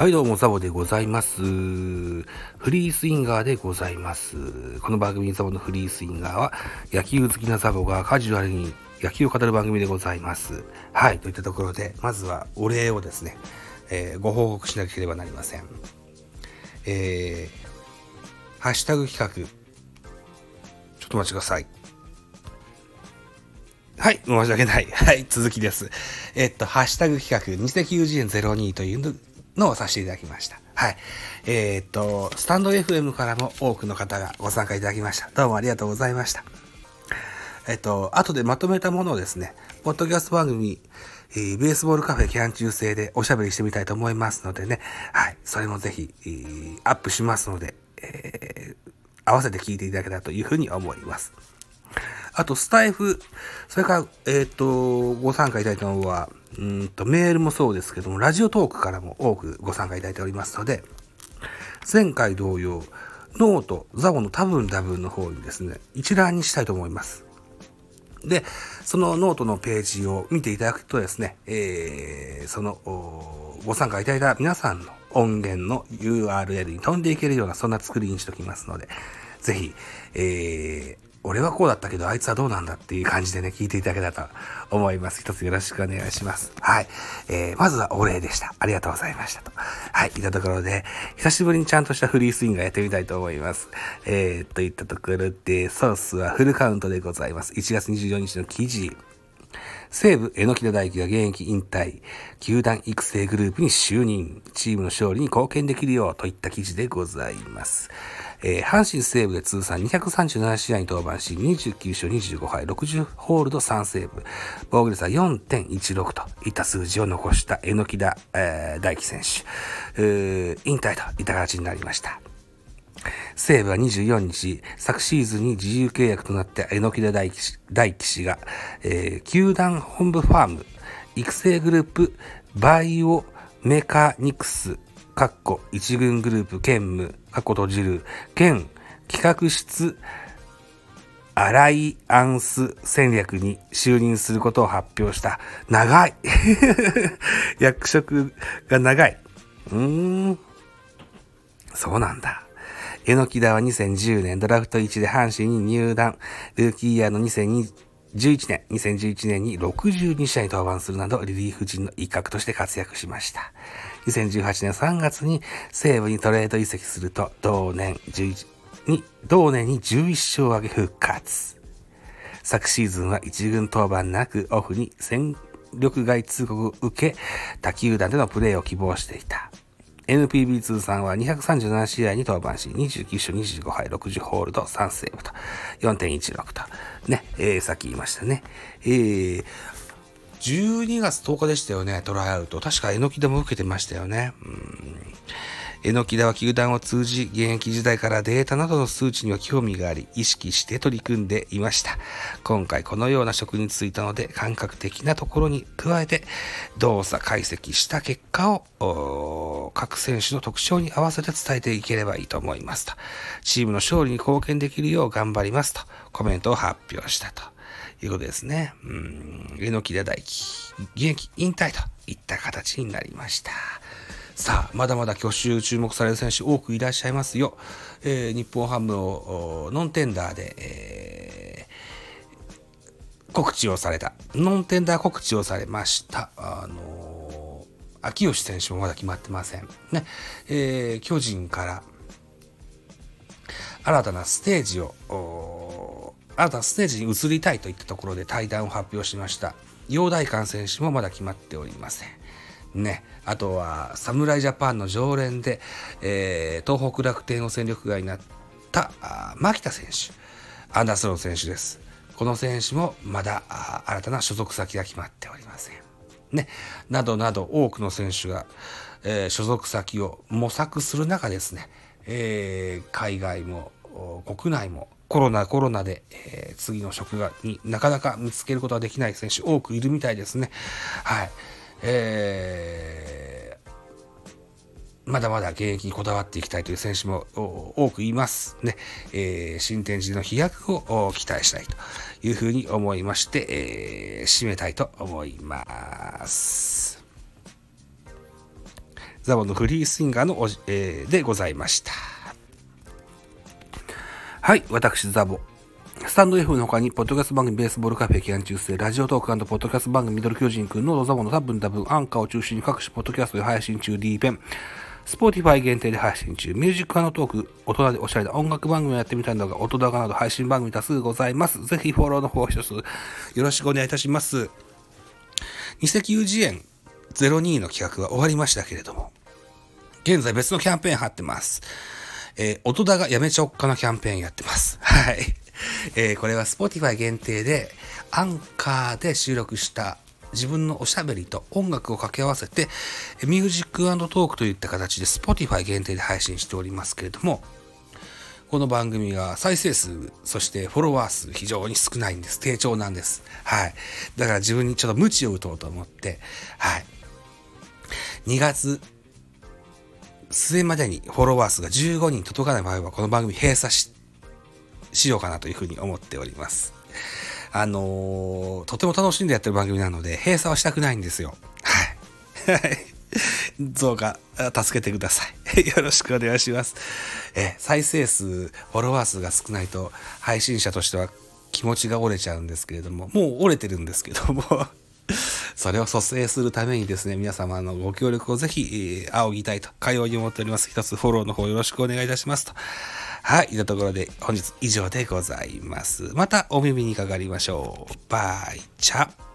はい、どうも、ザボでございます。フリースインガーでございます。この番組、ザボのフリースインガーは、野球好きなザボがカジュアルに野球を語る番組でございます。はい、といったところで、まずはお礼をですね、えーご報告しなければなりません。えー、ハッシュタグ企画、ちょっとお待ちください。はい、申し訳ない。はい、続きです。えっと、ハッシュタグ企画、2090円02というのをさせていただきました。はい。えーっと、スタンド FM からも多くの方がご参加いただきました。どうもありがとうございました。えっと、後でまとめたものをですね、ポッドキャスト番組、えーベースボールカフェキャン中制でおしゃべりしてみたいと思いますのでね、はい、それもぜひ、えーアップしますので、えー合わせて聞いていただけたらというふうに思います。あと、スタエフ、それから、えっ、と、ご参加いただいたのは、うんと、メールもそうですけども、ラジオトークからも多くご参加いただいておりますので、前回同様、 note、ザボの多分多分の方にですね、一覧にしたいと思います。で、そのノートのページを見ていただくとですね、えー、その、ご参加いただいた皆さんの音源の URL に飛んでいけるような、そんな作りにしておきますので、ぜひ、えー、俺はこうだったけど、あいつはどうなんだっていう感じでね、聞いていただけたらと思います。一つよろしくお願いします。はい。えー、まずはお礼でした。ありがとうございましたと。はい。いったところで、久しぶりにちゃんとしたフリースインガーやってみたいと思います。えー、といったところで、ソースはフルカウントでございます。1月24日の記事。西武、榎田大輝が現役引退、球団育成グループに就任、チームの勝利に貢献できるようといった記事でございます。えー阪神西武で通算237試合に登板し、29勝25敗、60ホールド3セーブ、防御率は4.16といった数字を残した榎田、えー大輝選手、えー引退といった形になりました。西武は24日、昨シーズンに自由契約となった榎田大輝大輝氏が、えー球団本部ファーム、育成グループ、バイオメカニクス、かっこ一軍グループ兼務、かっこ閉じる、兼企画室、アライアンス戦略に就任することを発表した。長い 役職が長い。うーん。そうなんだ。榎田は2010年ドラフト1で阪神に入団。ルーキーイヤーの2020 11年、2011年に62試合に登板するなどリリーフ陣の一角として活躍しました。2018年3月に西武にトレード移籍すると、同年11に、同年に11勝を挙げ復活。昨シーズンは一軍登板なくオフに戦力外通告を受け、他球団でのプレーを希望していた。NPB 通算は237試合に登板し、29勝25敗60ホールド3セーブと、4.16と。ね、えー、さっき言いましたね。えー、12月10日でしたよね、トライアウト。確かえのきでも受けてましたよね。うん榎田は球団を通じ、現役時代からデータなどの数値には興味があり、意識して取り組んでいました。今回このような職に就いたので、感覚的なところに加えて、動作解析した結果を、各選手の特徴に合わせて伝えていければいいと思いますと。チームの勝利に貢献できるよう頑張りますと、コメントを発表したと。いうことですね。うん、榎田大輝、現役引退といった形になりました。さあ、まだまだ去就注目される選手多くいらっしゃいますよ。えー日本ハムのおノンテンダーで、えー告知をされた。ノンテンダー告知をされました。あのー秋吉選手もまだ決まってません。ね。えー巨人から新たなステージを、新たなステージに移りたいといったところで対談を発表しました。陽大館選手もまだ決まっておりません。ね。あとは、侍ジャパンの常連で、えー東北楽天を戦力外になった、牧田選手。アンダースロー選手です。この選手もまだ新たな所属先が決まっておりません。ね。などなど多くの選手が、えー所属先を模索する中ですね、えー海外も国内もコロナコロナで、えー次の職場になかなか見つけることができない選手多くいるみたいですね。はい。えーまだまだ現役にこだわっていきたいという選手も多くいますね。えー新天地の飛躍を期待したいというふうに思いまして、えー締めたいと思います。ザボのフリースインガーのお、えーでございました。はい、私、ザボ。スタンド F の他に、ポッドキャスト番組ベースボールカフェ期間中世、ラジオトークポッドキャスト番組ミドル巨人くんのロザボの多分多分アンカーを中心に各種ポッドキャストで配信中 D ペン、スポーティファイ限定で配信中、ミュージックアのトーク、大人でおしゃれな音楽番組をやってみたいのが、音高など配信番組多数ございます。ぜひフォローの方一つよろしくお願いいたします。ニセキュウジエン02の企画は終わりましたけれども、現在別のキャンペーン張ってます。えー、音高やめちゃおっかのキャンペーンやってます。はい。えーこれは Spotify 限定で、アンカーで収録した自分のおしゃべりと音楽を掛け合わせて、ミュージックトークといった形で Spotify 限定で配信しておりますけれども、この番組は再生数、そしてフォロワー数非常に少ないんです。低調なんです。はい。だから自分にちょっと無知を打とうと思って、はい。2月末までにフォロワー数が15人届かない場合は、この番組閉鎖し、しようかなというふうに思っております。あのーとても楽しんでやってる番組なので、閉鎖はしたくないんですよ。はい。どうか助けてください。よろしくお願いします。え、再生数、フォロワー数が少ないと、配信者としては気持ちが折れちゃうんですけれども、もう折れてるんですけども、それを蘇生するためにですね、皆様のご協力をぜひ、えー仰ぎたいと、かように思っております。一つフォローの方よろしくお願いいたしますと。はい、というところで本日以上でございます。またお耳にかかりましょう。バイチャ。